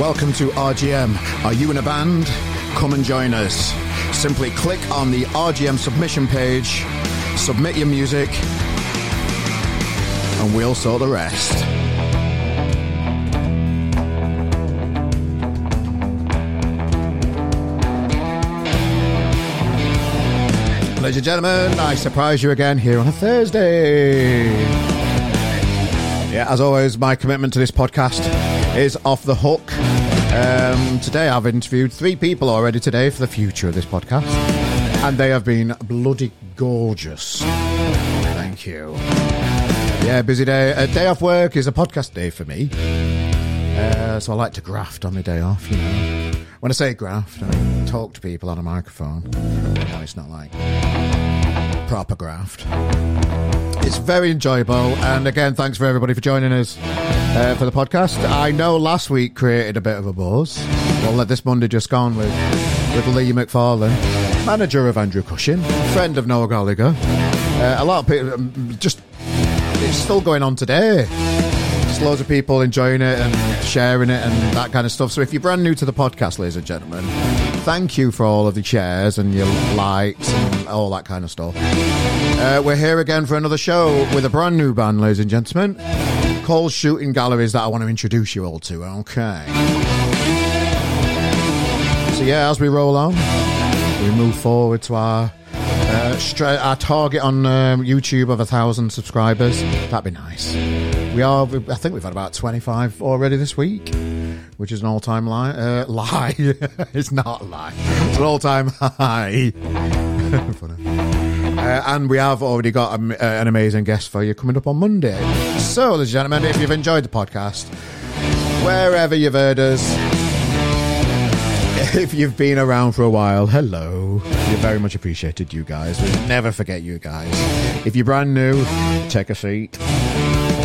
Welcome to RGM. Are you in a band? Come and join us. Simply click on the RGM submission page, submit your music, and we'll sort the rest. Ladies and gentlemen, I surprise you again here on a Thursday. Yeah, as always, my commitment to this podcast is off the hook. Um, today, I've interviewed three people already today for the future of this podcast, and they have been bloody gorgeous. Thank you. Yeah, busy day. A day off work is a podcast day for me, uh, so I like to graft on my day off. You know, when I say graft, I mean talk to people on a microphone. No, it's not like proper graft. It's very enjoyable. And again, thanks for everybody for joining us uh, for the podcast. I know last week created a bit of a buzz. Well, let this Monday just gone with, with Lee McFarlane, manager of Andrew Cushing, friend of Noel Gallagher. Uh, a lot of people, um, just, it's still going on today. Loads of people enjoying it and sharing it and that kind of stuff. So if you're brand new to the podcast, ladies and gentlemen, thank you for all of the shares and your likes and all that kind of stuff. Uh, we're here again for another show with a brand new band, ladies and gentlemen, called Shooting Galleries that I want to introduce you all to. Okay. So yeah, as we roll on, we move forward to our uh, stra- our target on um, YouTube of a thousand subscribers. That'd be nice. We are. I think we've had about twenty-five already this week, which is an all-time lie. Uh, lie. it's not a lie. It's an all-time high. Uh, and we have already got a, uh, an amazing guest for you coming up on Monday. So, ladies and gentlemen, if you've enjoyed the podcast, wherever you've heard us, if you've been around for a while, hello. You're very much appreciated, you guys. We never forget you guys. If you're brand new, take a seat,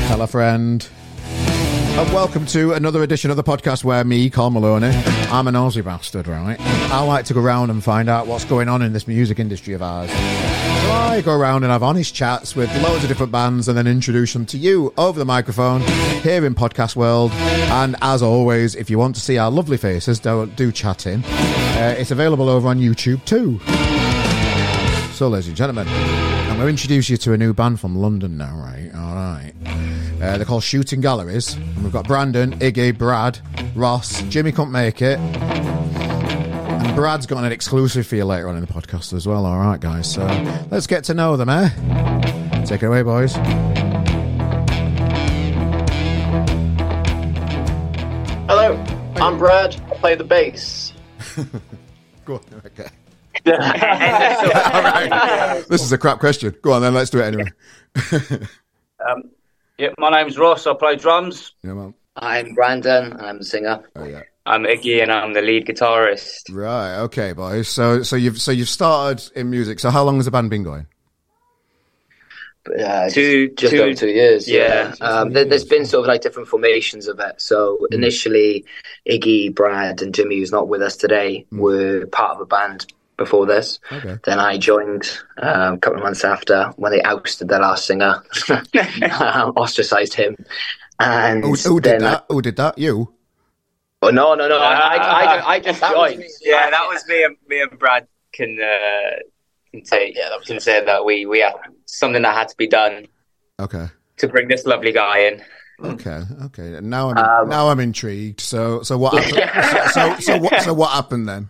tell a friend. And welcome to another edition of the podcast where me, Carl Maloney, I'm an Aussie bastard, right? I like to go around and find out what's going on in this music industry of ours. So I go around and have honest chats with loads of different bands and then introduce them to you over the microphone here in Podcast World. And as always, if you want to see our lovely faces, do, do chat in. Uh, it's available over on YouTube too. So, ladies and gentlemen, I'm going to introduce you to a new band from London now, right? All right. Uh, they're called Shooting Galleries. And we've got Brandon, Iggy, Brad, Ross. Jimmy couldn't make it. And Brad's got an exclusive for you later on in the podcast as well. All right, guys. So let's get to know them, eh? Take it away, boys. Hello, I'm Brad. I play the bass. Go on. Okay. All right. This is a crap question. Go on then. Let's do it anyway. Um, yeah, my name's Ross. I play drums. Yeah, man. I'm Brandon. I'm the singer. Oh yeah. I'm Iggy, and I'm the lead guitarist. Right. Okay, boys. So so you've so you've started in music. So how long has the band been going? But, uh, Two- just, just two- over two years. yeah. Yeah. Um, there, there's been sort of like different formations of it. So Mm. initially, Iggy, Brad, and Jimmy, who's not with us today, were part of a band before this. Okay. Then I joined um, a couple of months after when they ousted their last singer, um, ostracized him. And Who, who did then I- that? Who did that? You? oh, no, no, no. I, I, I, I just joined. me. Yeah, that was me and me and Brad can uh, can say Yeah, that was can say that we we had something that had to be done Okay. to bring this lovely guy in. Okay. Okay. And now I'm Um, now I'm intrigued. So so what happened? so, so so what so what happened then?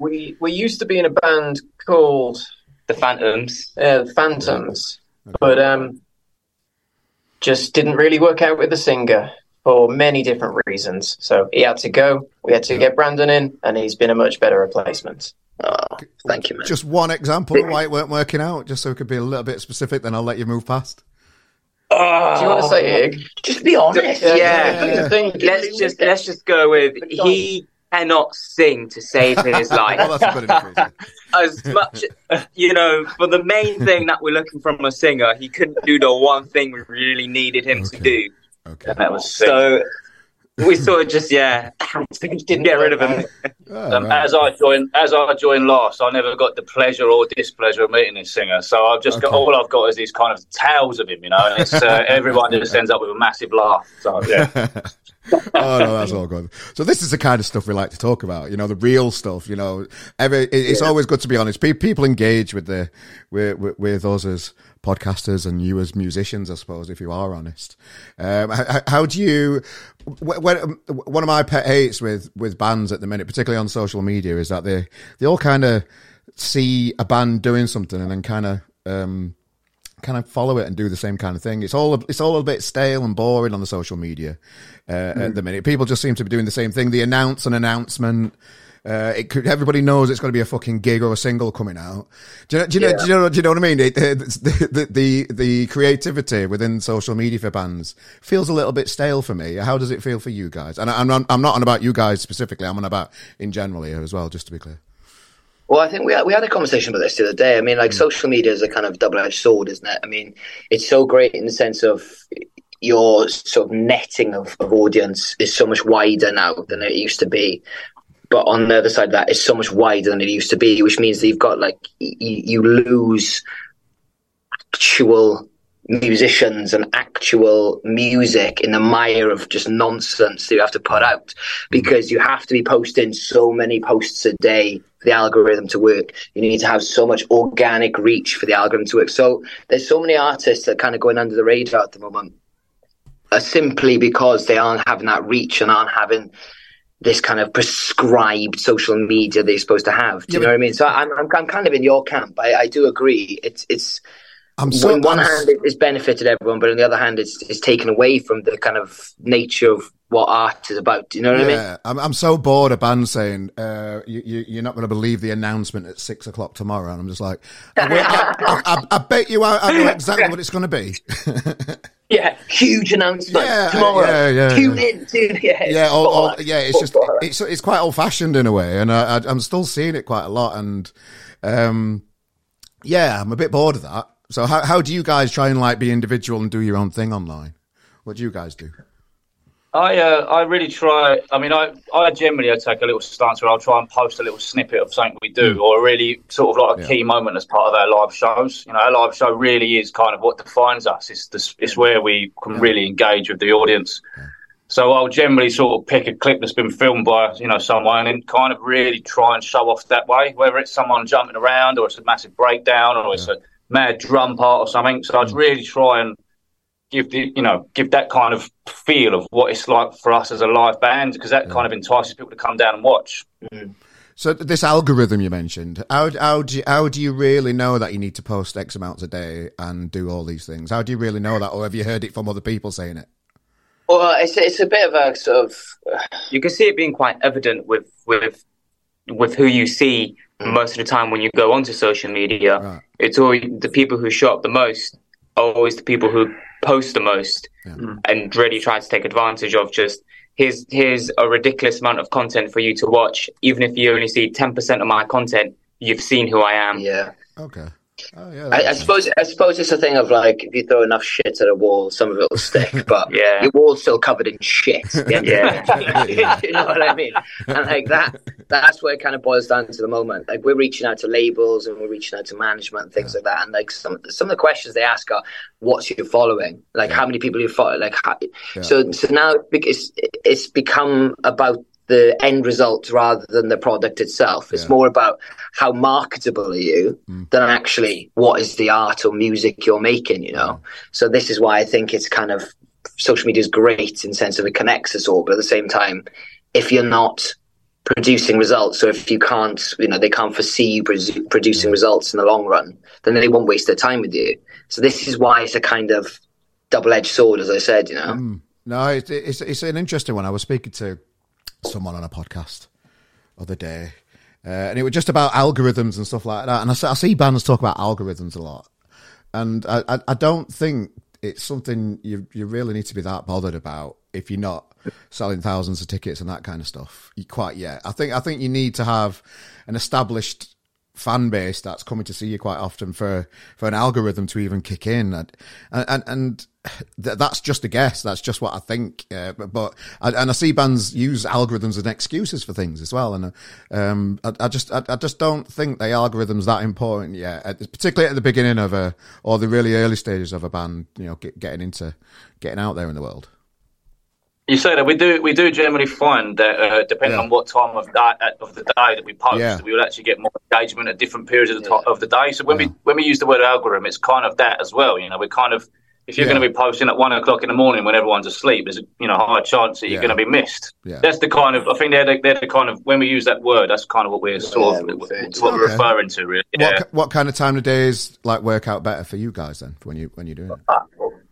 We we used to be in a band called The Phantoms. uh, Phantoms, but um, just didn't really work out with the singer for many different reasons. So he had to go. We had to get Brandon in, and he's been a much better replacement. Oh, thank you, man. Just one example of why it weren't working out, just so it could be a little bit specific. Then I'll let you move past. Oh, Do you want to say Ig? Just be honest. Yeah, Yeah. yeah. Thing. Let's just let's just go with he cannot sing to save his life. Well, that's a good indication. as much you know for the main thing that we're looking from a singer he couldn't do the one thing we really needed him to do Okay. that was so we sort of just yeah didn't get rid of him Oh, Um, right. As I joined, as I joined last, I never got the pleasure or displeasure of meeting this singer. So I've just got all I've got is these kind of tales of him, you know. And it's uh, everyone just ends up with a massive laugh. So yeah, oh no, that's all good. So this is the kind of stuff we like to talk about. You know, the real stuff. You know, every, it's yeah. always good to be honest. People engage with the with, with, with us as podcasters and you as musicians, I suppose, if you are honest. Um, how, how, do you? When, one of my pet hates with with bands at the minute, particularly on social media, is that they they all kind of see a band doing something and then kind of um, kind of follow it and do the same kind of thing. It's all it's all a bit stale and boring on the social media uh, mm. at the minute. People just seem to be doing the same thing. They announce an announcement. Uh, it could, everybody knows it's going to be a fucking gig or a single coming out. Do you know? Do you, yeah. know, do you know? Do you know what I mean? It, the, the the creativity within social media for bands feels a little bit stale for me. How does it feel for you guys? And I, am I'm, I'm not on about you guys specifically. I'm on about in general here as well. Just to be clear. Well, I think we had, we had a conversation about this the other day. I mean, like mm. social media is a kind of double edged sword, isn't it? I mean, it's so great in the sense of your sort of netting of, of audience is so much wider now than it used to be. But on the other side of that, it's so much wider than it used to be, which means that you've got like you, you lose actual musicians and actual music in the mire of just nonsense that you have to put out because you have to be posting so many posts a day for the algorithm to work. You need to have so much organic reach for the algorithm to work. So there's so many artists that are kind of going under the radar at the moment uh, simply because they aren't having that reach and aren't having this kind of prescribed social media they're supposed to have. Do you yeah, know what I mean? So I'm, I'm, I'm kind of in your camp. I, I do agree. It's, it's, I'm so, on one I'm, hand, it's benefited everyone, but on the other hand, it's, it's taken away from the kind of nature of what art is about. Do you know what yeah, I mean? I'm, I'm so bored of bands saying, uh, you, you, you're not going to believe the announcement at six o'clock tomorrow. And I'm just like, I, I, I, I bet you I, I, know exactly what it's going to be. yeah, huge announcement yeah, tomorrow. Yeah, yeah, tune yeah. in. Tune, yeah, yeah, all, all, yeah. It's just, it's, it's quite old fashioned in a way. And I, I'm still seeing it quite a lot. And, um, yeah, I'm a bit bored of that. So how how do you guys try and like be individual and do your own thing online? What do you guys do? I uh, I really try. I mean, I I generally I take a little stance where I'll try and post a little snippet of something we do, mm. or really sort of like a yeah. key moment as part of our live shows. You know, our live show really is kind of what defines us. It's the, it's where we can yeah. really engage with the audience. Yeah. So I'll generally sort of pick a clip that's been filmed by you know someone and kind of really try and show off that way, whether it's someone jumping around or it's a massive breakdown or it's a mad drum part or something. So I'd mm. really try and give the you know give that kind of feel of what it's like for us as a live band because that yeah. kind of entices people to come down and watch. Mm. So this algorithm you mentioned, how how do you, how do you really know that you need to post X amounts a day and do all these things? How do you really know that, or have you heard it from other people saying it? Well, it's it's a bit of a sort of. You can see it being quite evident with with with who you see most of the time when you go onto social media, right. it's always the people who show up the most are always the people who post the most yeah. Mm. and really try to take advantage of just here's here's a ridiculous amount of content for you to watch. Even if you only see ten percent of my content, you've seen who I am. Yeah. Okay. Oh, yeah, I, I suppose I suppose it's a thing of like if you throw enough shit at a wall, some of it will stick, but yeah. your wall's still covered in shit. Yeah, yeah. you know what I mean? And like that, that's where it kind of boils down to the moment. Like we're reaching out to labels and we're reaching out to management and things yeah. like that. And like some some of the questions they ask are, "What's your following? Like yeah. how many people you follow? Like how, so so now it's it's become about the end result rather than the product itself. It's yeah. more about how marketable are you mm. than actually what is the art or music you're making, you know? So this is why I think it's kind of social media is great in sense of it connects us all, but at the same time, if you're not producing results, so if you can't, you know, they can't foresee you producing results in the long run, then they won't waste their time with you. So this is why it's a kind of double-edged sword, as I said, you know. Mm. No, it's, it's, it's an interesting one. I was speaking to someone on a podcast other day, uh, and it was just about algorithms and stuff like that. And I, I see bands talk about algorithms a lot, and I, I, I don't think it's something you you really need to be that bothered about if you're not selling thousands of tickets and that kind of stuff quite yet. I think I think you need to have an established fan base that's coming to see you quite often for for an algorithm to even kick in. And and, and that's just a guess. That's just what i think uh, but, but and i see bands use algorithms as excuses for things as well. And um, I, I, just I, I, just don't think the algorithm's that important yet particularly at the beginning of a or the really early stages of a band you know get, getting into getting out there in the world You say that we do. We do generally find that uh, depending yeah. on what time of day of the day that we post, yeah. we will actually get more engagement at different periods of the, yeah. of the day. So when we when we use the word algorithm, it's kind of that as well. You know, we're kind of if you're yeah. going to be posting at one o'clock in the morning when everyone's asleep, there's a you know high chance that you're yeah. going to be missed. Yeah. That's the kind of I think they're the, they're the kind of when we use that word, that's kind of what we're sort of what, what we're referring to. Really. What, what kind of time of day is like work out better for you guys then when you when you're doing it?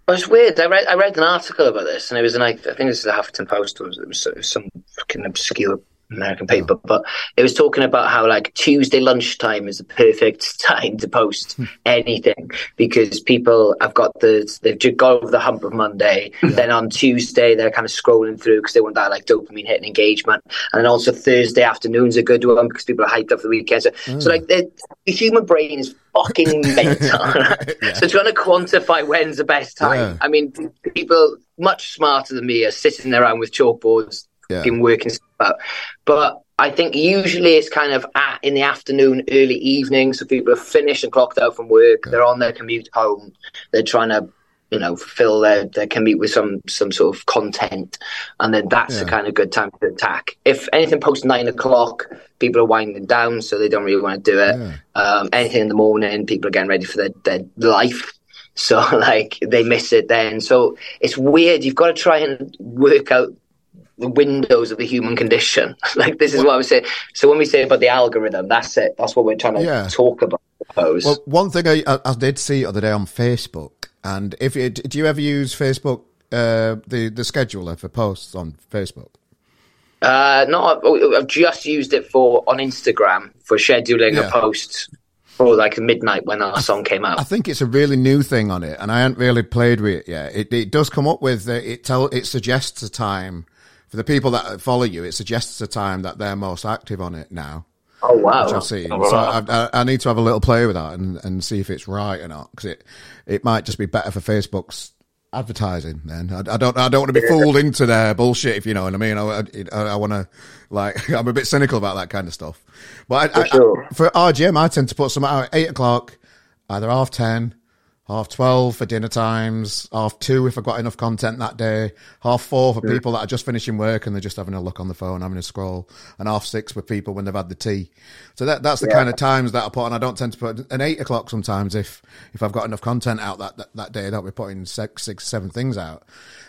Uh, it's weird. I read I read an article about this, and it was in like I think this is the Huffington Post. It was, it was some fucking obscure American paper, oh. but it was talking about how like Tuesday lunchtime is the perfect time to post hmm. anything because people have got the they've just got over the hump of Monday. Yeah. Then on Tuesday they're kind of scrolling through because they want that like dopamine hit and engagement, and then also Thursday afternoon's a good one because people are hyped up for the weekend. So, mm. so like the, the, human brain is fucking mental. yeah. So trying to quantify when's the best time. Yeah. I mean, people much smarter than me are sitting around with chalkboards yeah. been working stuff out. But I think usually it's kind of at, in the afternoon, early evening. So people are finished and clocked out from work. Yeah. They're on their commute home. They're trying to, you know, fill their, their commute with some some sort of content, and then that's yeah. the kind of good time to attack. If anything post nine o'clock, people are winding down, so they don't really want to do it. Yeah. Um, anything in the morning, people are getting ready for their, their life. So like they miss it then. So it's weird. You've got to try and work out the windows of the human condition. like this is what I was saying. So when we say about the algorithm, that's it. That's what we're trying to yeah. talk about. I suppose. Well, one thing I, I did see the other day on Facebook, and if you, do you ever use Facebook, uh, the the scheduler for posts on Facebook? Uh, no, I've just used it for on Instagram for scheduling yeah. a post for like midnight when our song came out. I think it's a really new thing on it, and I haven't really played with it yet. It, it does come up with uh, it. Tell it suggests a time for the people that follow you, it suggests a time that they're most active on it now. Oh wow! Which I've seen. Oh, so I, I, I, need to have a little play with that and, and see if it's right or not because it it might just be better for Facebook's advertising. Then I, I don't I don't want to be fooled into their bullshit if you know what I mean. I I, I want to like I'm a bit cynical about that kind of stuff. But for, sure. for RGM, I tend to put some out at eight o'clock, either half ten half 12 for dinner times, half two if I've got enough content that day, half four for yeah. people that are just finishing work and they're just having a look on the phone, having a scroll, and half six for people when they've had the tea. So that that's the yeah. kind of times that I put on. I don't tend to put an eight o'clock sometimes if if I've got enough content out that that, that day that we're putting six, six, seven things out.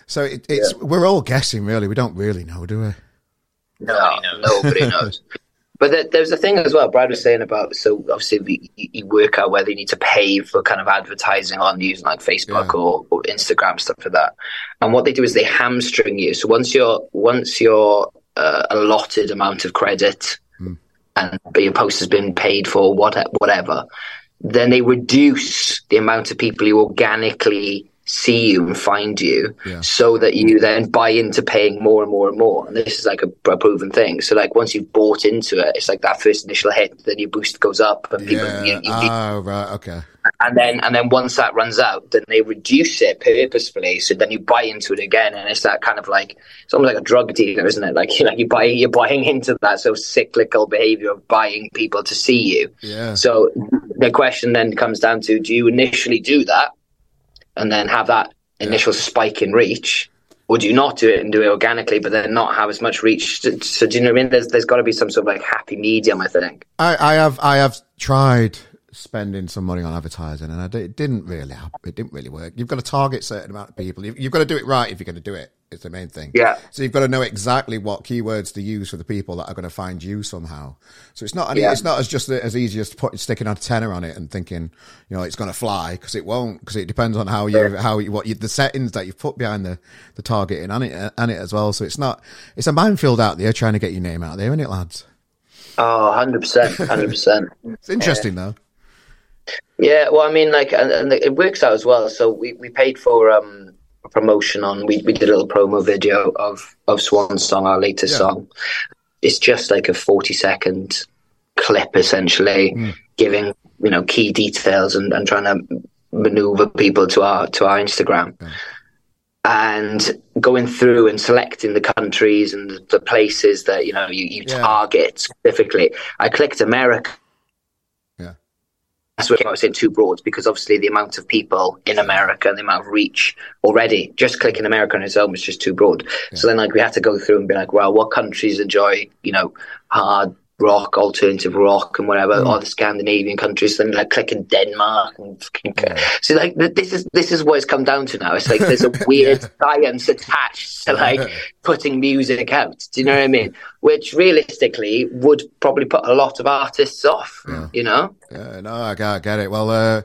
So it, it's yeah. we're all guessing really. We don't really know, do we? No, knows. Nobody knows. But there's a thing as well. Brad was saying about so obviously you work out whether you need to pay for kind of advertising on using like Facebook yeah. or, or, Instagram stuff like that. And what they do is they hamstring you. So once you're once you're uh, allotted amount of credit mm. and your post has been paid for what whatever, then they reduce the amount of people you organically see you and find you yeah. so that you then buy into paying more and more and more. And this is like a, a, proven thing. So like once you've bought into it, it's like that first initial hit, then your boost goes up and people, yeah. you, you, oh, right. Okay. And then, and then once that runs out, then they reduce it purposefully. So then you buy into it again. And it's that kind of like, it's almost like a drug dealer, isn't it? Like, you know, you buy, you're buying into that sort of cyclical behavior of buying people to see you. Yeah. So the question then comes down to, do you initially do that? And then have that initial spike in reach? Or do you not do it and do it organically, but then not have as much reach? So, do you know what I mean? There's there's got to be some sort of like happy medium. I think. I, I have I have tried spending some money on advertising, and it didn't really it didn't really work. You've got to target certain amount of people. You've, you've got to do it right if you're going to do it. It's the main thing. Yeah. So you've got to know exactly what keywords to use for the people that are going to find you somehow. So it's not yeah. it's not as just as easy as putting sticking a tenner on it and thinking you know it's going to fly because it won't because it depends on how you how you, what you, the settings that you've put behind the the targeting on it and it as well. So it's not it's a minefield out there trying to get your name out there, isn't it, lads? Oh, 100 percent, hundred percent. It's interesting yeah. though. Yeah, well, I mean, like, and, and, it works out as well. So we, we paid for um, promotion on. We, we did a little promo video of of Swan Song, our latest yeah. song. It's just like a forty second clip, essentially, mm. giving you know key details and, and trying to maneuver people to our to our Instagram. And going through and selecting the countries and the places that you know you, you yeah. target specifically. I clicked America that's what I was saying too broad because obviously the amount of people in America and the amount of reach already, just clicking America on its own was just too broad. Yeah. So then like we had to go through and be like, well, what countries enjoy, you know, hard rock, alternative rock, and whatever, mm. all the Scandinavian countries. Then like clicking Denmark and yeah. so like this is this is what it's come down to now. It's like there's a weird yeah. science attached to like putting music out. Do you know what I mean? Which realistically would probably put a lot of artists off. Yeah. You know? Yeah, no, I I get it. Well. uh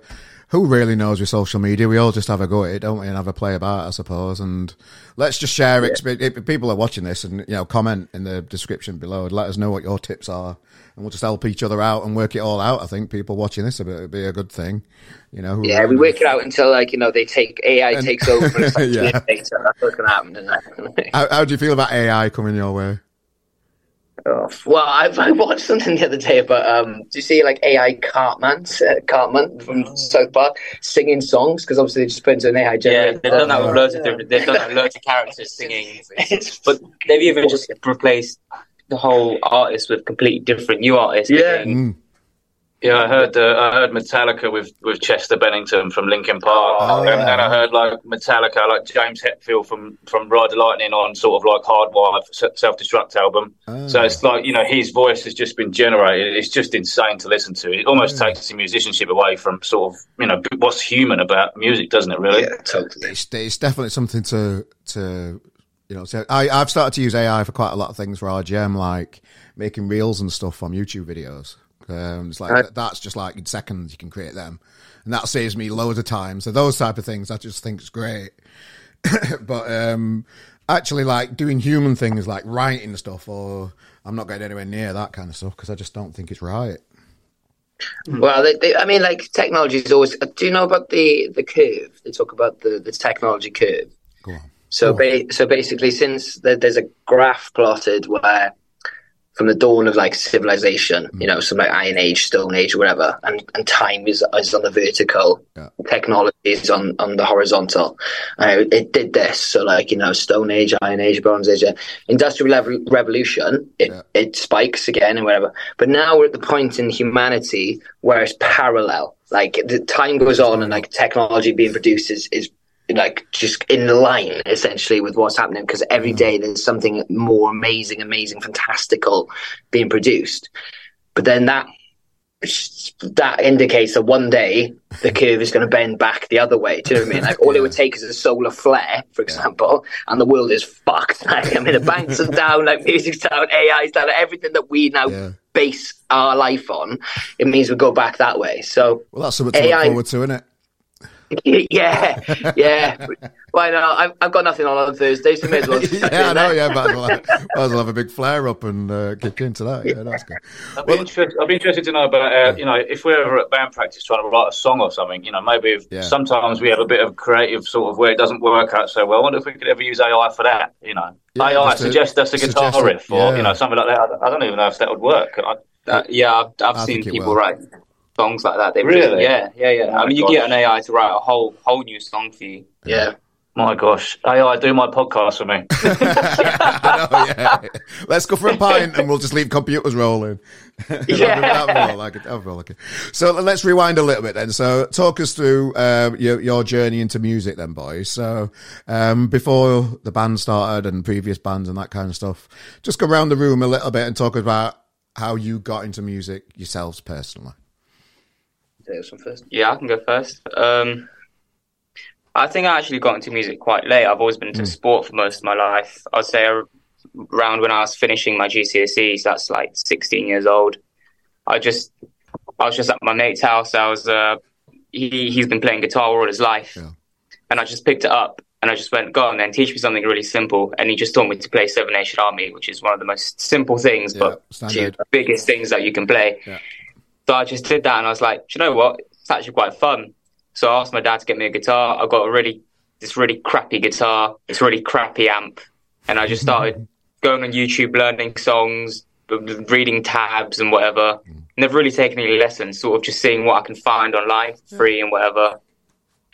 who really knows with social media? We all just have a go at it, don't we, and have a play about it, I suppose. And let's just share yeah. If people are watching this, and you know, comment in the description below. And let us know what your tips are, and we'll just help each other out and work it all out. I think people watching this would be a good thing. You know, yeah, really we work it out until like you know they take AI and, takes over. Like yeah. That's what's going to happen. how, how do you feel about AI coming your way? Oh, well, I, I, watched something the other day about. Um, do you see like AI Cartman, uh, Cartman from South Park singing songs? Because obviously they just put into an AI generator. Yeah, they've done that with loads of different. They've done that with loads of characters singing, but they've even just replaced the whole artist with completely different new artists. Yeah. Mm. Yeah, I heard uh, I heard Metallica with, with Chester Bennington from Linkin Park, oh, and, yeah. and, I heard like Metallica, like James Hetfield from from Ride the Lightning on sort of like Hardwired Self Destruct album. Oh. So it's like you know his voice has just been generated. It's just insane to listen to. It almost oh. takes the musicianship away from sort of you know what's human about music, doesn't it? Really? Yeah, totally. It's, it's definitely something to to you know. So I I've started to use AI for quite a lot of things for RGM, like making reels and stuff from YouTube videos. Um, it's like uh, that's just like in seconds you can create them, and that saves me loads of time. So those type of things I just think is great. but um, actually, like doing human things like writing stuff, or I'm not getting anywhere near that kind of stuff because I just don't think it's right. Well, they, they, I mean, like technology is always. Do you know about the the curve? They talk about the the technology curve. Go on. So, Go on. Ba- so basically, since there's a graph plotted where from the dawn of like civilization, you know, some like Iron Age, Stone Age, whatever, and, and time is, is on the vertical, yeah. technology is on, on the horizontal. Uh, it did this, so like you know, Stone Age, Iron Age, Bronze Age, uh, Industrial Revolution, it yeah. it spikes again and whatever. But now we're at the point in humanity where it's parallel. Like the time goes on, and like technology being produced is is like just in line essentially with what's happening because every mm. there's something more amazing, amazing, fantastical being produced. But then that that indicates that one day the curve is going to bend back the other way. Do you know what I mean? Like all yeah. it would take is a solar flare, for example, and the world is fucked. Like, I mean, the banks are down, like music's down, AI's down, everything that we now yeah. base our life on. It means we go back that way. So, well, that's something to AI, look forward to, isn't it? yeah, yeah. Why not? I've, I've got nothing on on Thursday, so may as well. yeah, I know. Yeah, but I'll, might as well have a big flare up and uh, kick into that. Yeah, that's good. I'd be, well, interested, I'd be interested to know about, uh, yeah. you know, if we're ever at band practice trying to write a song or something, you know, maybe if yeah. sometimes we have a bit of creative sort of where it doesn't work out so well. I wonder if we could ever use AI for that, you know. Yeah, AI suggest us a guitar riff or, you know, something like that. I don't even know if that would work. I, uh, yeah, I've, I've seen people write songs like that. They really, yeah, yeah, yeah. Oh I mean, you get an AI to write a whole whole new song for you. Yeah. My gosh, AI, do my podcast for me. know, yeah. Let's go for a pint and we'll just leave computers rolling. yeah. like it. So let's rewind a little bit then. So talk us through uh, your, your journey into music then, boys. So um, before the band started and previous bands and that kind of stuff, just go around the room a little bit and talk about how you got into music yourselves personally first? Yeah, I can go first. Um, I think I actually got into music quite late. I've always been into mm. sport for most of my life. I'd say around when I was finishing my GCSEs, that's like 16 years old. I just, I was just at my mate's house. I was, uh, he, he's been playing guitar all his life. Yeah. And I just picked it up and I just went, go on then, teach me something really simple. And he just taught me to play Seven Nation Army, which is one of the most simple things, yeah, but the biggest things that you can play. Yeah. So I just did that and I was like, you know what? It's actually quite fun. So I asked my dad to get me a guitar. I got a really, this really crappy guitar, this really crappy amp. And I just mm-hmm. started going on YouTube, learning songs, reading tabs and whatever. Mm. Never really taken any lessons, sort of just seeing what I can find online mm. free and whatever.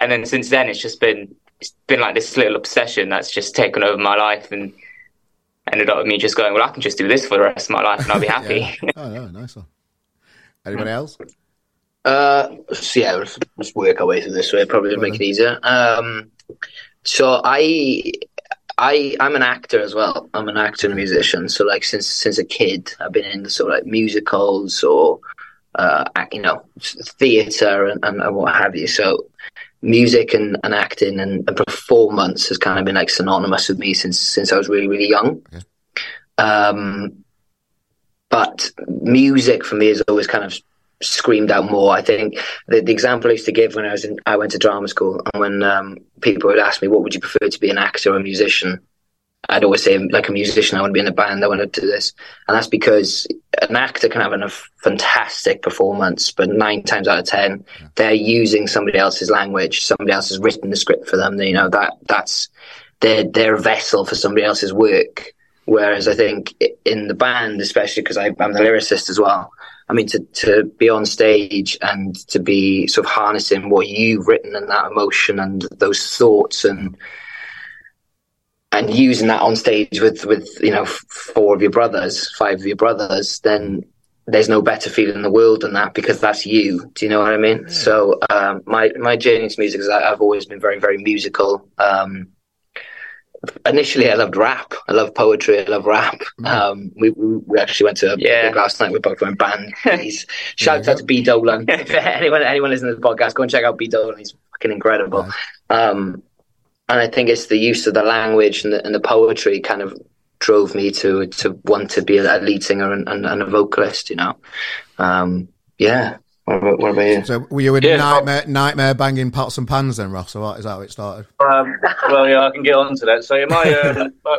And then since then, it's just been, it's been like this little obsession that's just taken over my life and ended up with me just going, well, I can just do this for the rest of my life and I'll be happy. yeah. Oh, yeah, nice one. Anybody else? Uh, so yeah, let's, let's work our way through this way. Probably make it easier. Um, so I, I, I'm an actor as well. I'm an actor and a musician. So like since since a kid, I've been in sort of like musicals or, uh, you know, theatre and, and, and what have you. So music and, and acting and, and, performance has kind of been like synonymous with me since since I was really really young. Okay. Um, but music for me has always kind of screamed out more. I think the, the, example I used to give when I was in, I went to drama school, and when um, people would ask me, "What would you prefer to be, an actor or a musician?" I'd always say, like a musician, I want to be in a band. I want to do this, and that's because an actor can have a fantastic performance, but nine times out of ten, yeah. they're using somebody else's language. Somebody else has written the script for them. You know that that's their their vessel for somebody else's work. Whereas I think in the band, especially because I'm the lyricist as well, I mean, to, to be on stage and to be sort of harnessing what you've written and that emotion and those thoughts and and using that on stage with with you know four of your brothers, five of your brothers, then there's no better feeling in the world than that because that's you. Do you know what I mean? Yeah. So um, my my journey into music is I've always been very very musical. Um, initially I loved rap. I love poetry. I love rap. Mm. Um, we, we actually went to a yeah. last night. We both went band. Shout out to B Dolan. if anyone anyone listening to the podcast, go and check out B Dolan. He's fucking incredible. Um, and I think it's the use of the language and the, and the poetry kind of drove me to to want to be a lead singer and, and, and a vocalist. You know, um, yeah. What about, what about you? So were you in yeah, nightmare, nightmare banging pots and pans then, Ross? Or what? Is that how it started? Um, well, yeah, I can get on to that. So my, uh, my,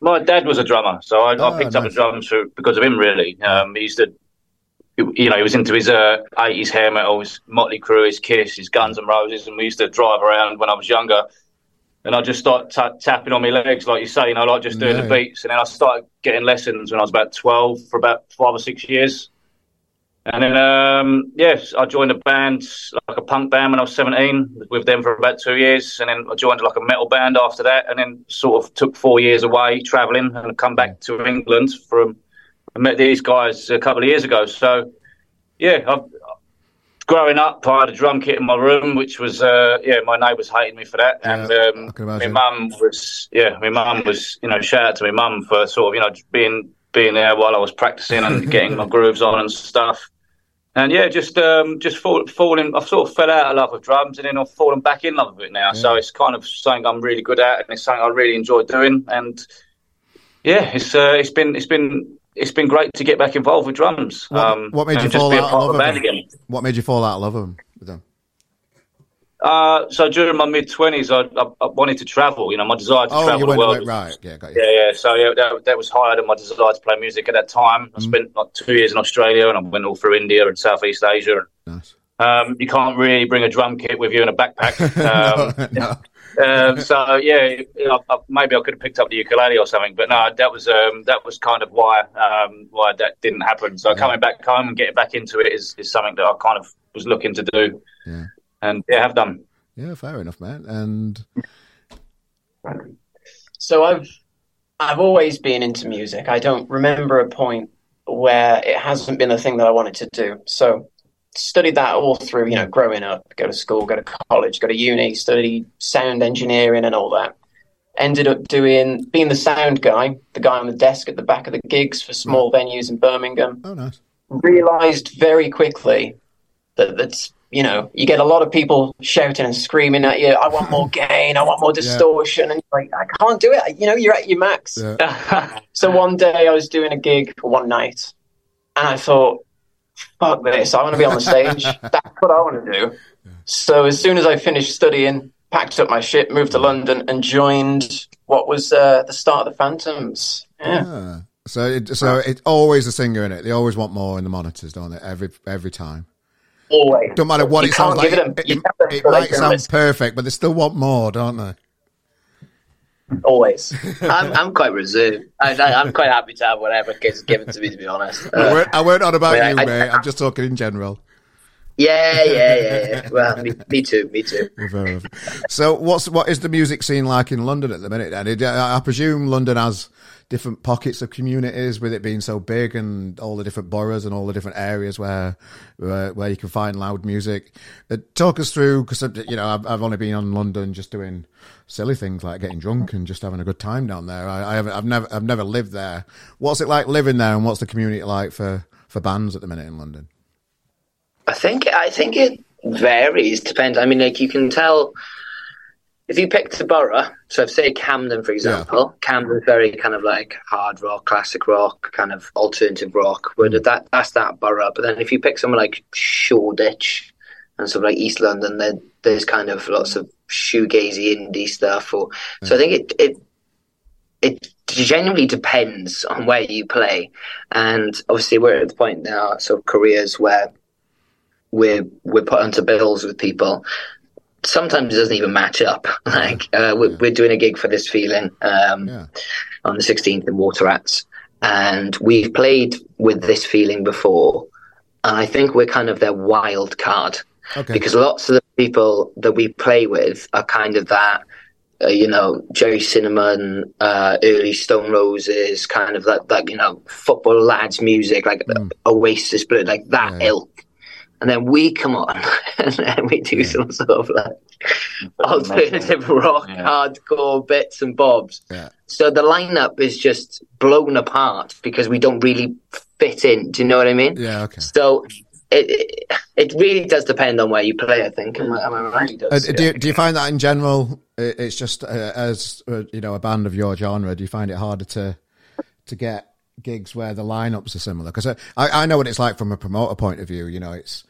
my dad was a drummer, so I, oh, I picked nice. up the drums for, because of him. Really, um, he used to, you know, he was into his uh, '80s hair metal, his Motley Crue, his Kiss, his Guns and Roses, and we used to drive around when I was younger. And I just start t- tapping on my legs, like you say, you know, like just doing yeah. the beats. And then I started getting lessons when I was about 12 for about five or six years. And then, um, yes, I joined a band, like a punk band when I was 17, with them for about two years. And then I joined like a metal band after that. And then sort of took four years away traveling and come back to England from, I met these guys a couple of years ago. So, yeah, I've, growing up, I had a drum kit in my room, which was, uh, yeah, my neighbours hated me for that. Yeah, and um, my mum was, yeah, my mum was, you know, shout out to my mum for sort of, you know, being being there while I was practicing and getting my grooves on and stuff. And yeah, just um, just fall, falling. I've sort of fell out of love with drums, and then I've fallen back in love with it now. Yeah. So it's kind of something I'm really good at, and it's something I really enjoy doing. And yeah, it's uh, it's been it's been it's been great to get back involved with drums. What, um, what made you fall out of love of them? What made you fall out of love with them? Uh, so during my mid twenties, I, I, I, wanted to travel. You know, my desire to oh, travel the world. right, yeah, got you. yeah, yeah. So yeah, that, that was higher than my desire to play music at that time. I mm. spent like two years in Australia, and I went all through India and Southeast Asia. Nice. Um, you can't really bring a drum kit with you in a backpack. Um, no, no. um, so yeah, you know, maybe I could have picked up the ukulele or something, but no, that was um, that was kind of why um, why that didn't happen. So yeah. coming back home and getting back into it is, is something that I kind of was looking to do, yeah. And yeah, have done. Yeah, fair enough, man. And so I've I've always been into music. I don't remember a point where it hasn't been a thing that I wanted to do. So studied that all through, you know, growing up, go to school, go to college, go to uni, study sound engineering and all that. Ended up doing being the sound guy, the guy on the desk at the back of the gigs for small venues in Birmingham. Oh, nice. Realized very quickly that that's you know, you get a lot of people shouting and screaming at you, I want more gain, I want more distortion. Yeah. And you're like, I can't do it. You know, you're at your max. Yeah. so one day I was doing a gig for one night and I thought, fuck this, I want to be on the stage. That's what I want to do. So as soon as I finished studying, packed up my shit, moved to London and joined what was uh, the start of the Phantoms. Yeah. yeah. So, it, so it's always a singer in it. They always want more in the monitors, don't they? Every every time. Always. Don't matter what you it sounds like. It, it, it might sound perfect, but they still want more, don't they? Always. I'm, I'm quite reserved. I, am quite happy to have whatever gets given to me, to be honest. Uh, I, weren't, I weren't on about I mean, you, I, mate. I, am just talking in general. Yeah, yeah, yeah, yeah. Well, me, me too, me too. so, what's what is the music scene like in London at the minute? And I presume London has different pockets of communities with it being so big and all the different boroughs and all the different areas where where, where you can find loud music. Uh, talk us through because you know I've, I've only been on London just doing silly things like getting drunk and just having a good time down there. I, I haven't, I've never I've never lived there. What's it like living there, and what's the community like for for bands at the minute in London? I think I think it varies. Depends. I mean, like you can tell if you picked a borough. So, if say Camden, for example, yeah. Camden's very kind of like hard rock, classic rock, kind of alternative rock. Where mm. that that's that borough. But then if you pick somewhere like Shoreditch and sort of like East London, then there's kind of lots of shoegazy indie stuff. Or mm. so I think it it it genuinely depends on where you play. And obviously, we're at the point now, sort of careers where we're we're put onto bills with people. Sometimes it doesn't even match up. Like uh, we're, we're, doing a gig for this feeling um, yeah. on the 16th in Water Rats, and we've played with this feeling before. And I think we're kind of their wild card okay. because lots of the people that we play with are kind of that. Uh, you know, Gerry Cinnamon, uh, early Stone Roses, kind of that, that you know, football lads music, like mm. Oasis, but like that yeah. ilk and then we come on and then we do some sort of like alternative rock, yeah. hardcore bits and bobs. Yeah. So the lineup is just blown apart because we don't really fit in. Do you know what I mean? Yeah. Okay. So it, it, it really does depend on where you play. I think. Am I, am I right? Does, uh, do, you, do you find that in general? It's just uh, as uh, you know a band of your genre. Do you find it harder to to get gigs where the lineups are similar? Because I, I know what it's like from a promoter point of view. You know, it's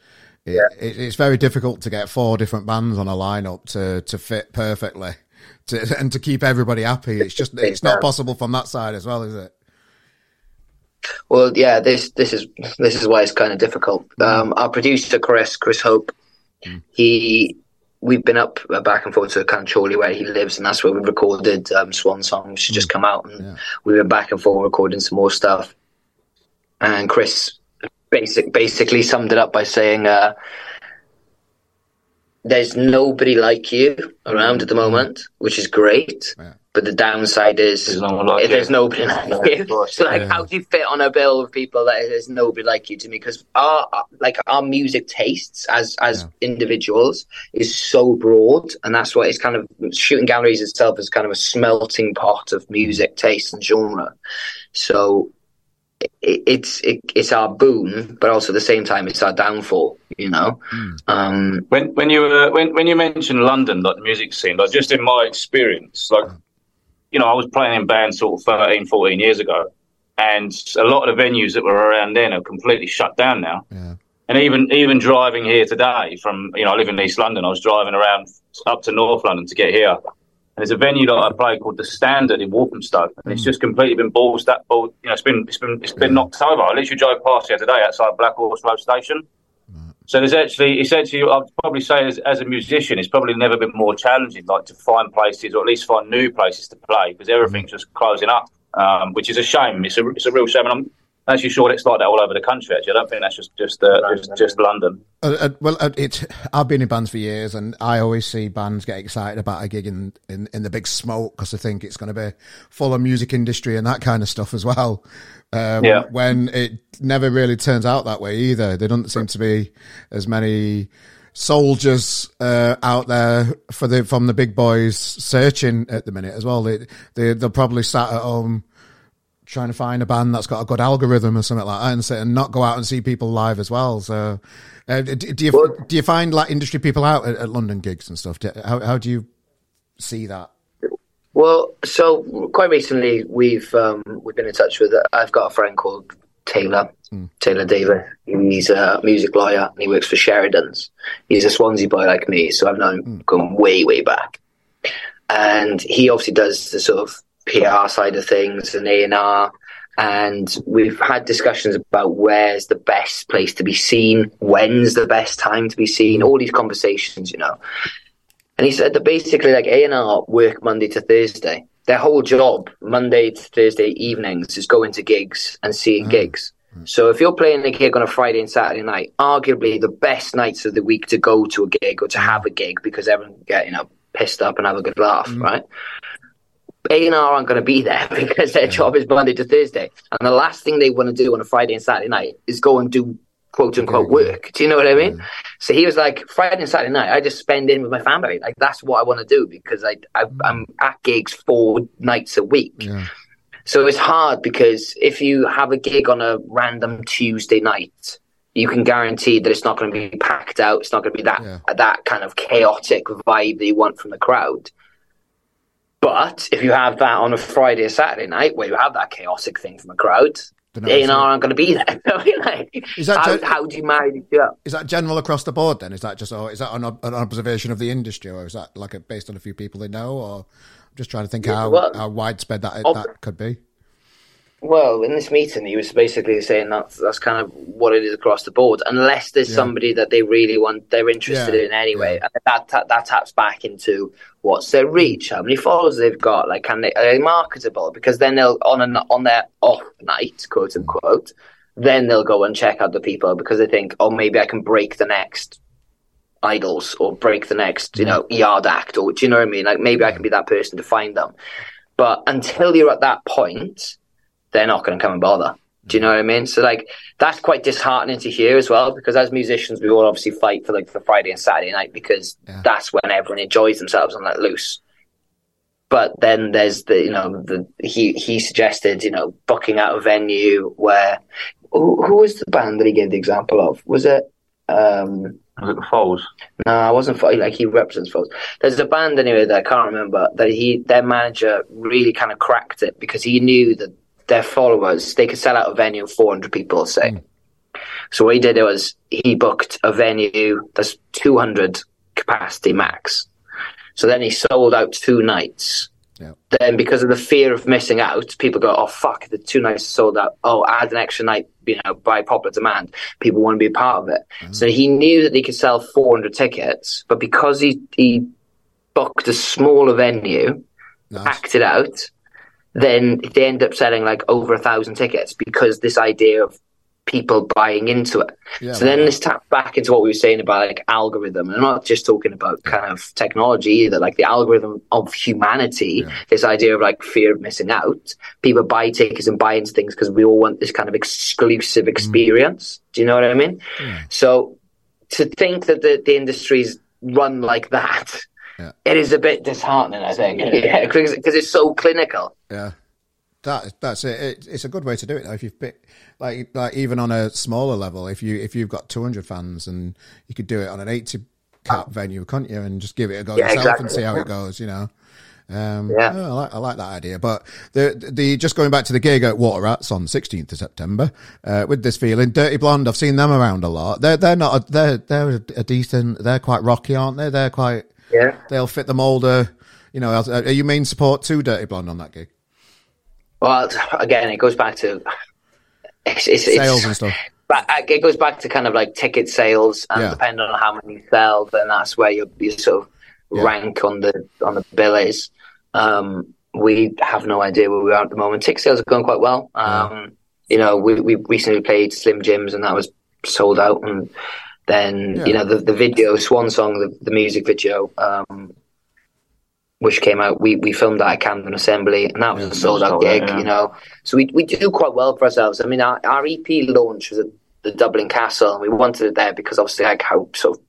it, yeah. it, it's very difficult to get four different bands on a lineup to to fit perfectly, to, and to keep everybody happy. It's just it's not possible from that side as well, is it? Well, yeah, this this is this is why it's kind of difficult. Mm. Um, our producer Chris Chris Hope, mm. he we've been up uh, back and forth to Chorley where he lives, and that's where we recorded um, Swan Song, which mm. just come out, and yeah. we went back and forth recording some more stuff. And Chris basic basically summed it up by saying uh, there's nobody like you around at the moment, which is great. Yeah. But the downside is there's, no like there's nobody like you. So like, yeah. how do you fit on a bill of people that there's nobody like you to me? Because our like our music tastes as as yeah. individuals is so broad, and that's what it's kind of shooting galleries itself is kind of a smelting pot of music taste and genre. So it's it, it's our boon, but also at the same time it's our downfall. You know, mm. um, when when you uh, when when you mention London, like the music scene, like just in my experience, like you know, I was playing in bands sort of 13, 14 years ago, and a lot of the venues that were around then are completely shut down now. Yeah. And even even driving here today from you know I live in East London, I was driving around up to North London to get here and there's a venue that I play called the Standard in Walthamstow, and it's mm. just completely been balls that ball. You know, it's been it's been it's been yeah. knocked over. I literally drove past here today outside Blackhorse Road Station. So there's actually, essentially, I'd probably say as, as a musician, it's probably never been more challenging, like to find places or at least find new places to play because everything's mm. just closing up, um, which is a shame. It's a it's a real shame, and I'm actually sure it's like that all over the country. Actually, I don't think that's just just uh, just, just London. Uh, uh, well, uh, it's I've been in bands for years, and I always see bands get excited about a gig in in, in the big smoke because I think it's going to be full of music industry and that kind of stuff as well. Um, yeah. When it never really turns out that way either. There don't seem to be as many soldiers uh, out there for the from the big boys searching at the minute as well. They they they're probably sat at home trying to find a band that's got a good algorithm or something like that, and, and not go out and see people live as well. So, uh, do, do, you well, do you find like industry people out at, at London gigs and stuff? Do, how how do you see that? Well, so quite recently we've um, we've been in touch with. Uh, I've got a friend called Taylor mm. Taylor Davis. He's a music lawyer and he works for Sheridan's. He's a Swansea boy like me, so I've known him mm. going way way back. And he obviously does the sort of PR side of things and A and R. And we've had discussions about where's the best place to be seen, when's the best time to be seen, all these conversations, you know. And he said that basically, like A and R work Monday to Thursday. Their whole job, Monday to Thursday evenings, is going to gigs and seeing mm. gigs. So if you're playing a gig on a Friday and Saturday night, arguably the best nights of the week to go to a gig or to have a gig because everyone get you know pissed up and have a good laugh, mm. right? A&R aren't going to be there because their job is Monday to Thursday. And the last thing they want to do on a Friday and Saturday night is go and do quote unquote work. Do you know what I mean? So he was like, Friday and Saturday night, I just spend in with my family. Like that's what I want to do because I, I am at gigs four nights a week. Yeah. So it's hard because if you have a gig on a random Tuesday night, you can guarantee that it's not going to be packed out. It's not going to be that Yeah. that kind of chaotic vibe that you want from the crowd. But if you have that on a Friday or Saturday night, where you have that chaotic thing from a crowd, They're not A and R aren't going to be there. Like, Is that how, gen- how do you marry the two? Is that general across the board then? Is that just, or is that an, an observation of the industry, or is that like a, based on a few people they know, or I'm just trying to think how, well- how widespread that Ob- that could be. Well, in this meeting, he was basically saying that that's kind of what it is across the board, unless there's Yeah. somebody that they really want, they're interested Yeah, in anyway. And that, that that taps back into what's their hmm. reach, how many followers they've got, like can they are they marketable? Because then they'll on an on their off night, quote unquote, then they'll go and check out the people because they think, oh, maybe I can break the next Idles or break the next, you know, Yard Act, or do you know what I mean? Like maybe I can be that person to find them. But until you're at that point, they're not going to come and bother. Do you know what I mean? So like that's quite disheartening to hear as well, because as musicians, we all obviously fight for like the Friday and Saturday night because Yeah. that's when everyone enjoys themselves and let loose. But then there's the you know the he he suggested you know booking out a venue where who, who was the band that he gave the example of? Was it um Was it the Foals? no, I wasn't fo- like he represents Foals. There's a band anyway that I can't remember that he their manager really kind of cracked it because he knew that their followers they could sell out a venue of 400 people say. Hmm. So what he did was he booked a venue that's 200 capacity max. So then he sold out two nights. Yeah. Then because of the fear of missing out, people go, "Oh fuck, the two nights sold out. Oh, add an extra night, you know, by popular demand. People want to be a part of it." Hmm. So he knew that he could sell 400 tickets, but because he he booked a smaller venue, Nice. packed it out, then they end up selling like over a thousand tickets because this idea of people buying into it. Yeah, so then like this taps back into what we were saying about like algorithm. And I'm not just talking about kind of technology either, like the algorithm of humanity, this idea of like fear of missing out. People buy tickets and buy into things because we all want this kind of exclusive mm. experience. Do you know what I mean? So to think that the, the industry's run like that, Yeah. it is a bit disheartening, I think. Yeah, because it's so clinical. Yeah, that that's it. it. It's a good way to do it. Though. If you've picked, like like even on a smaller level, if you if you've got two hundred fans and you could do it on an eighty cap venue, can't you? And just give it a go Yeah, yourself and see how it goes. You know. Um, Yeah. I like I like that idea. But the the just going back to the gig at Water Rats on sixteenth of September uh, with this feeling, Dirty Blonde. I've seen them around a lot. They're they're not a, they're they're a decent. They're quite rocky, aren't they? They're quite Yeah. they'll fit the mold. of, You know, are you main support to Dirty Blonde on that gig? Well, again, it goes back to it's, it's, Sales it's, and stuff. But uh, it goes back to kind of like ticket sales, and Yeah. depending on how many you sell, then that's where you sort of Yeah. rank on the on the bill is. Um, we have no idea where we are at the moment. Ticket sales are going quite well. Um, You know, we we recently played Slim Jims, and that was sold out. And then Yeah. you know the the video Swan Song, the, the music video. Um, which came out, we, we filmed that at Camden Assembly, and that was a sold out sold out, gig, yeah. you know. So we, we do quite well for ourselves. I mean, our, our EP launch was at the Dublin Castle, and we wanted it there because obviously, like how sort of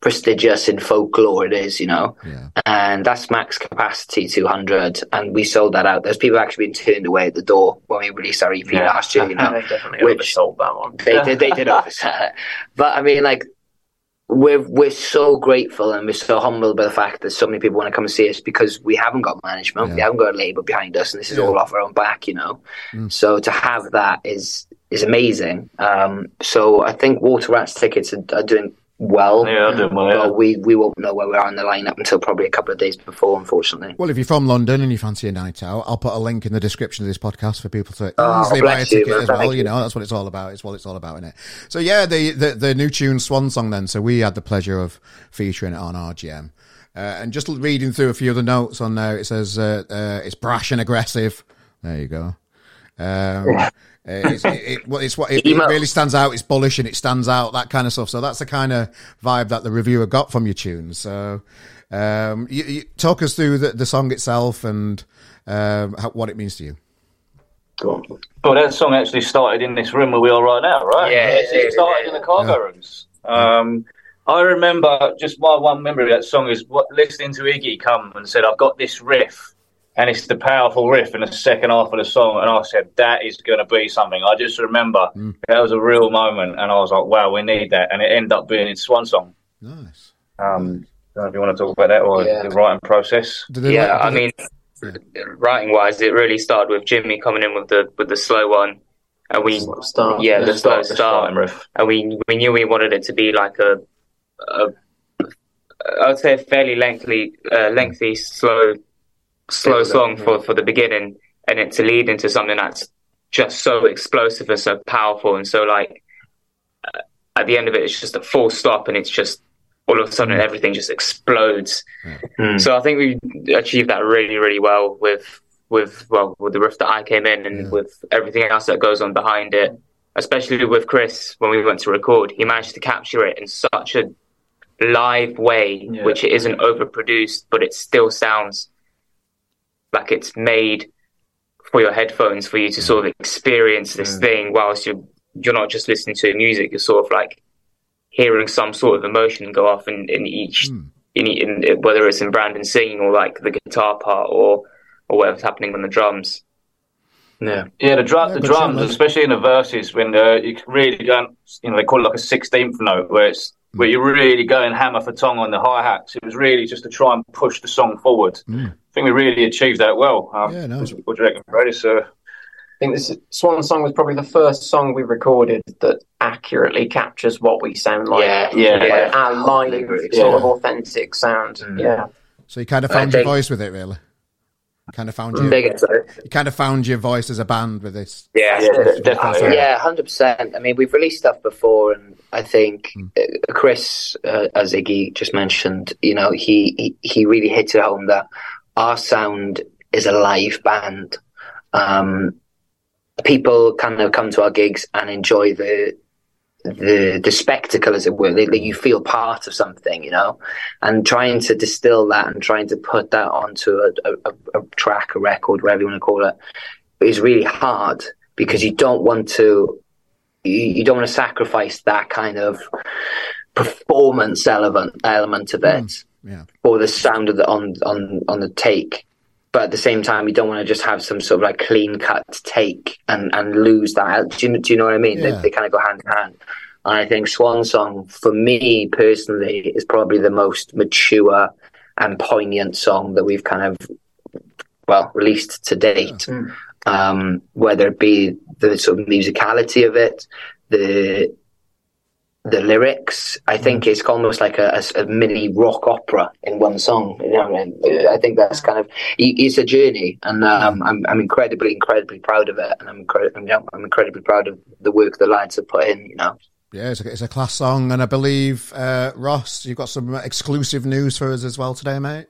prestigious in folklore it is, you know. Yeah. And that's max capacity 200, and we sold that out. There's people actually being turned away at the door when we released our EP last year, you know. they definitely Which- oversold that one. They did. They did oversell it. But I mean, like, we're we're so grateful and we're so humbled by the fact that so many people want to come and see us because we haven't got management, we haven't got a label behind us, and this is Yeah. all off our own back, you know. Mm. So to have that is is amazing. Um, so I think Water Rats tickets are, are doing well. Yeah, I did well. Yeah. But we, we won't know where we are in the lineup until probably a couple of days before, unfortunately. Well, if you're from London and you fancy a night out, I'll put a link in the description of this podcast for people to Oh, easily buy a bless you, ticket as well. You you. know, that's what it's all about. It's what it's all about, isn't it? So yeah, the, the the new tune Swan Song then. So we had the pleasure of featuring it on RGM. Uh, and just reading through a few of the notes on there, it says uh, uh, it's brash and aggressive. There you go. Um, yeah. it's, it, it, it's what it, it, really stands out. It's bullish and it stands out that kind of stuff. So that's the kind of vibe that the reviewer got from your tunes. So um, you, you talk us through the, the song itself and um, how, what it means to you. Well, that song actually started in this room where we are right now, right? Yeah, it, it started in the cargo yeah. rooms. Um, I remember just my one memory of that song is what, listening to Iggy come and said, "I've got this riff." And it's the powerful riff in the second half of the song. And I said, that is going to be something. I just remember mm. that was a real moment, and I was like, wow, we need that. And it ended up being its Swan Song. Nice. Um, if you want to talk about that or yeah. the writing process. Yeah, I mean, writing wise, it really started with Jimmy coming in with the with the slow one. And we, start. yeah, the, the slow start, start. riff. and we we knew we wanted it to be like a, a I would say a fairly lengthy, uh, lengthy, slow slow song for, for the beginning and it to lead into something that's just so explosive and so powerful and so like uh, at the end of it it's just a full stop and it's just all of a sudden mm. everything just explodes mm. so i think we achieved that really really well with with well with the riff that i came in and yeah. with everything else that goes on behind it especially with chris when we went to record he managed to capture it in such a live way yeah. which it isn't overproduced but it still sounds like it's made for your headphones for you to sort of experience this mm. thing whilst you're you're not just listening to music you're sort of like hearing some sort of emotion go off in, in each mm. in, in, whether it's in Brandon singing or like the guitar part or or whatever's happening on the drums yeah, yeah. The, drum, yeah, the drums, especially in the verses, when uh, you really don't you know, they call it like a sixteenth note, where it's where you're really go and hammer for tongue on the hi hats. It was really just to try and push the song forward. Mm. I think we really achieved that well. Um, yeah, no. What do you reckon, Brady? So, I think this Swan Song was probably the first song we recorded that accurately captures what we sound like. Yeah, yeah, yeah. our live yeah. sort of authentic sound. Mm. Yeah. So you kind of found your voice with it, really kind of found your, you kind of found your voice as a band with this. Yeah, yeah, definitely. Yeah, hundred percent. I mean, we've released stuff before, and I think mm. Chris, uh, as Iggy just mentioned, you know, he, he he really hits it home that our sound is a live band. Um, people kind of come to our gigs and enjoy the the the spectacle, as it were, that, that you feel part of something, you know, and trying to distill that and trying to put that onto a, a, a track, a record, whatever you want to call it, is really hard because you don't want to you, you don't want to sacrifice that kind of performance element element of it mm, yeah. or the sound of the on on on the take but at the same time, you don't want to just have some sort of like clean cut take and, and lose that. Do you, do you know what I mean? Yeah. They, they kind of go hand in hand. And I think Swan Song, for me personally, is probably the most mature and poignant song that we've kind of, well, released to date. Yeah. Um, whether it be the sort of musicality of it, the the lyrics. I think mm. it's almost like a, a, a, mini rock opera in one song. You know, and I think that's kind of it's a journey, and um, I'm I'm incredibly incredibly proud of it, and I'm incredibly you know, I'm incredibly proud of the work the lads have put in. You know. Yeah, it's a, it's a class song, and I believe uh, Ross, you've got some exclusive news for us as well today, mate.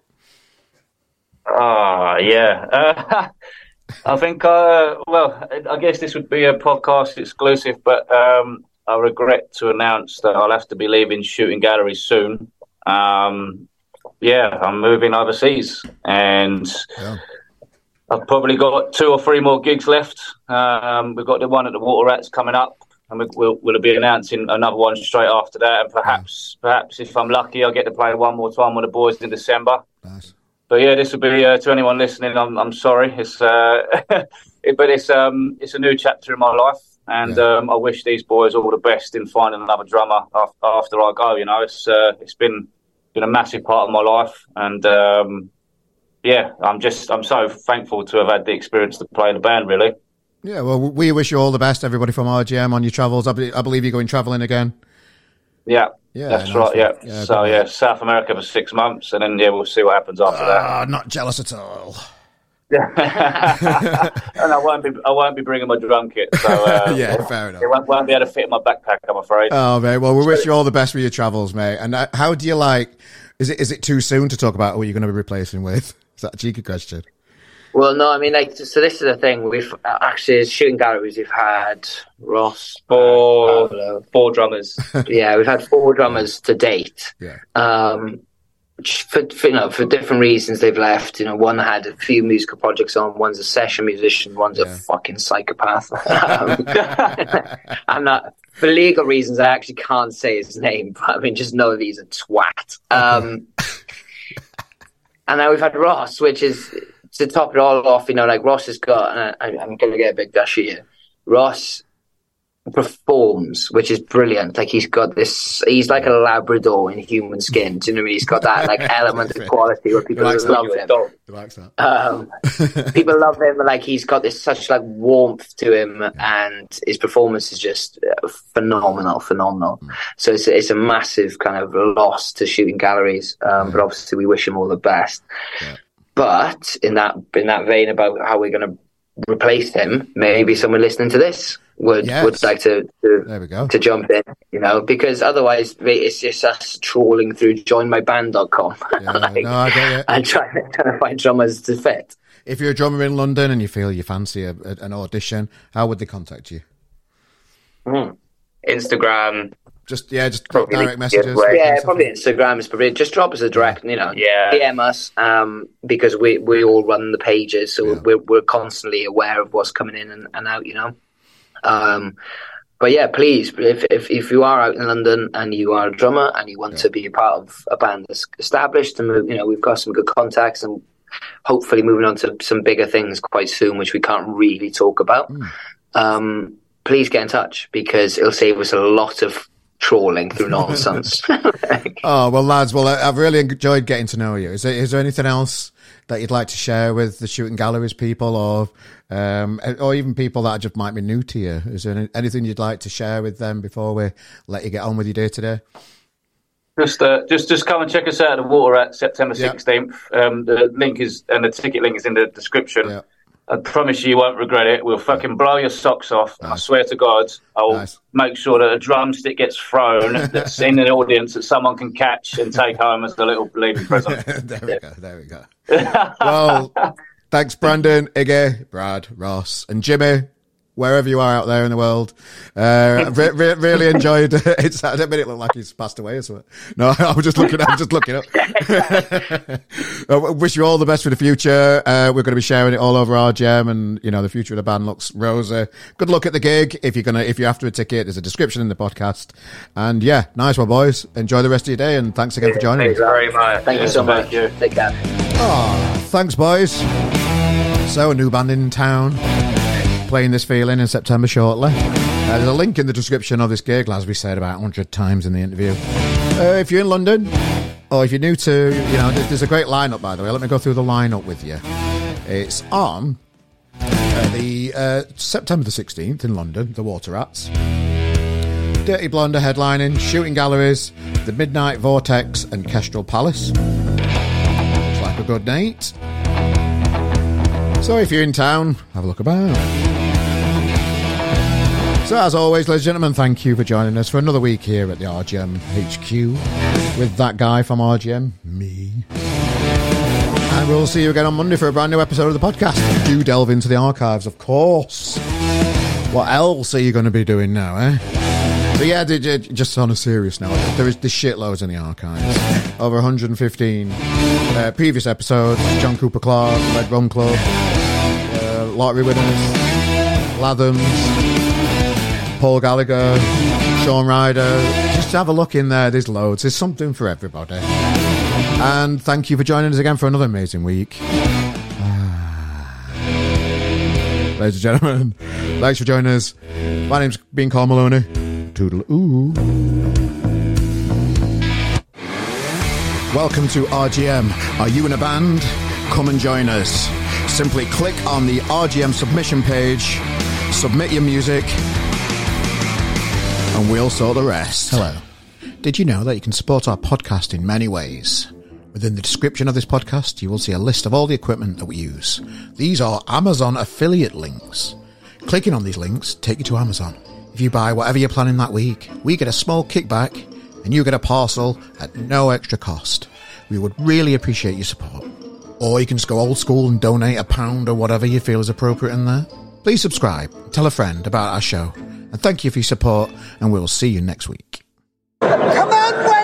Ah, uh, yeah. Uh, I think, uh, well, I guess this would be a podcast exclusive, but um, I regret to announce that I'll have to be leaving shooting Gallery soon. Um, yeah, I'm moving overseas, and yeah. I've probably got two or three more gigs left. Um, we've got the one at the Water Rats coming up, and we'll, we'll be announcing another one straight after that. And perhaps, yeah. perhaps if I'm lucky, I'll get to play one more time with the boys in December. Nice. But yeah, this will be uh, to anyone listening. I'm, I'm sorry, it's uh, it, but it's um, it's a new chapter in my life and yeah. um, I wish these boys all the best in finding another drummer after I go. You know, it's uh, it's been been a massive part of my life, and um, yeah, I'm just I'm so thankful to have had the experience to play in the band. Really. Yeah, well, we wish you all the best, everybody from RGM on your travels. I, be- I believe you're going traveling again. Yeah, yeah, that's right. Yeah. yeah so yeah, South America for six months, and then yeah, we'll see what happens after uh, that. Ah, not jealous at all. and I won't be I won't be bringing my drum kit. So uh, yeah, fair enough. It won't, won't, be able to fit in my backpack. I'm afraid. Oh mate, well we wish you all the best with your travels, mate. And uh, how do you like? Is it is it too soon to talk about who you're going to be replacing with? Is that a cheeky question? Well, no, I mean, like, so this is the thing. We've actually Shooting Galleries. We've had Ross, four, four drummers. yeah, we've had four drummers to date. Yeah. Um, for, for, you know for different reasons they've left. You know, one had a few musical projects on. One's a session musician. One's yeah. a fucking psychopath. um, I'm not for legal reasons. I actually can't say his name. But I mean, just know that he's a twat. Um, and now we've had Ross, which is to top it all off. You know, like Ross has got. I, I'm going to get a big gush here. Ross performs, which is brilliant. Like he's got this, he's like a Labrador in human skin. Do you know what I mean? He's got that like element of quality where people love him. He likes um, people love him. Like he's got this such like warmth to him, and his performance is just uh, phenomenal, phenomenal. Mm. So it's it's a massive kind of loss to Shooting Galleries. Um, but obviously we wish him all the best. Yeah. But in that in that vein about how we're going to replace him, maybe someone listening to this would yes. would like to to, there we go. to jump in, you know, because otherwise it's just us trawling through joinmyband.com yeah, like, no, I get it. and trying, trying to find drummers to fit. If you're a drummer in London and you feel you fancy a, a, an audition, how would they contact you? Mm. Instagram. Just yeah, just probably direct messages. Yeah, probably Instagram is probably just drop us a direct, you know, yeah, DM us um, because we we all run the pages, so yeah. we're we're constantly aware of what's coming in and, and out, you know. Um, but yeah, please, if, if, if you are out in London and you are a drummer and you want yeah. to be a part of a band that's established, and you know we've got some good contacts and hopefully moving on to some bigger things quite soon, which we can't really talk about. Mm. Um, please get in touch because it'll save us a lot of trawling through nonsense. oh well, lads. Well, I've really enjoyed getting to know you. Is there is there anything else that you'd like to share with the Shooting Galleries people, or um, or even people that just might be new to you? Is there any, anything you'd like to share with them before we let you get on with your day today? Just, uh, just, just come and check us out at the water at September sixteenth. Um, the link is and the ticket link is in the description. I promise you, you won't regret it. We'll fucking blow your socks off. Nice. I swear to God, I'll nice. make sure that a drumstick gets thrown that's in an audience that someone can catch and take home as a little leaving present. there we go. There we go. well, thanks, Brandon, Iggy, Brad, Ross, and Jimmy wherever you are out there in the world. Uh, re- re- really enjoyed it. It's, I mean it look like he's passed away or something. No, I was just looking. I'm just looking up. I wish you all the best for the future. Uh, we're going to be sharing it all over our RGM, and you know the future of the band looks rosy. Good luck at the gig. If you're gonna, if you're after a ticket, there's a description in the podcast. And yeah, nice one, boys. Enjoy the rest of your day, and thanks again for joining Thanks very much. Thank you so much. Take care. Oh, thanks, boys. So a new band in town playing this feeling in September shortly. Uh, there's a link in the description of this gig, as we said about 100 times in the interview. Uh, if you're in London, or if you're new to, you know, there's a great lineup, by the way. Let me go through the lineup with you. It's on uh, the uh, September the 16th in London, the Water Rats. Dirty Blonde headlining, Shooting Galleries, The Midnight Vortex, and Kestrel Palace. Looks like a good night. So if you're in town, have a look about. So, as always, ladies and gentlemen, thank you for joining us for another week here at the RGM HQ with that guy from RGM, me. And we'll see you again on Monday for a brand new episode of the podcast. Do delve into the archives, of course. What else are you going to be doing now, eh? But yeah, just on a serious note, there is the shitloads in the archives. Over 115 uh, previous episodes. John Cooper Clarke, Red Rum Club, uh, lottery winners, Lathams, Paul Gallagher, Shaun Ryder. Just have a look in there. There's loads. There's something for everybody. And thank you for joining us again for another amazing week. Ah. Ladies and gentlemen, thanks for joining us. My name's Bean Carl Maloney. Toodle ooh. Welcome to RGM. Are you in a band? Come and join us. Simply click on the RGM submission page, submit your music, and we'll sort the rest. Hello. Did you know that you can support our podcast in many ways? Within the description of this podcast, you will see a list of all the equipment that we use. These are Amazon affiliate links. Clicking on these links take you to Amazon. If you buy whatever you're planning that week, we get a small kickback and you get a parcel at no extra cost. We would really appreciate your support. Or you can just go old school and donate a pound or whatever you feel is appropriate in there. Please subscribe, tell a friend about our show, and thank you for your support, and we'll see you next week. Come on,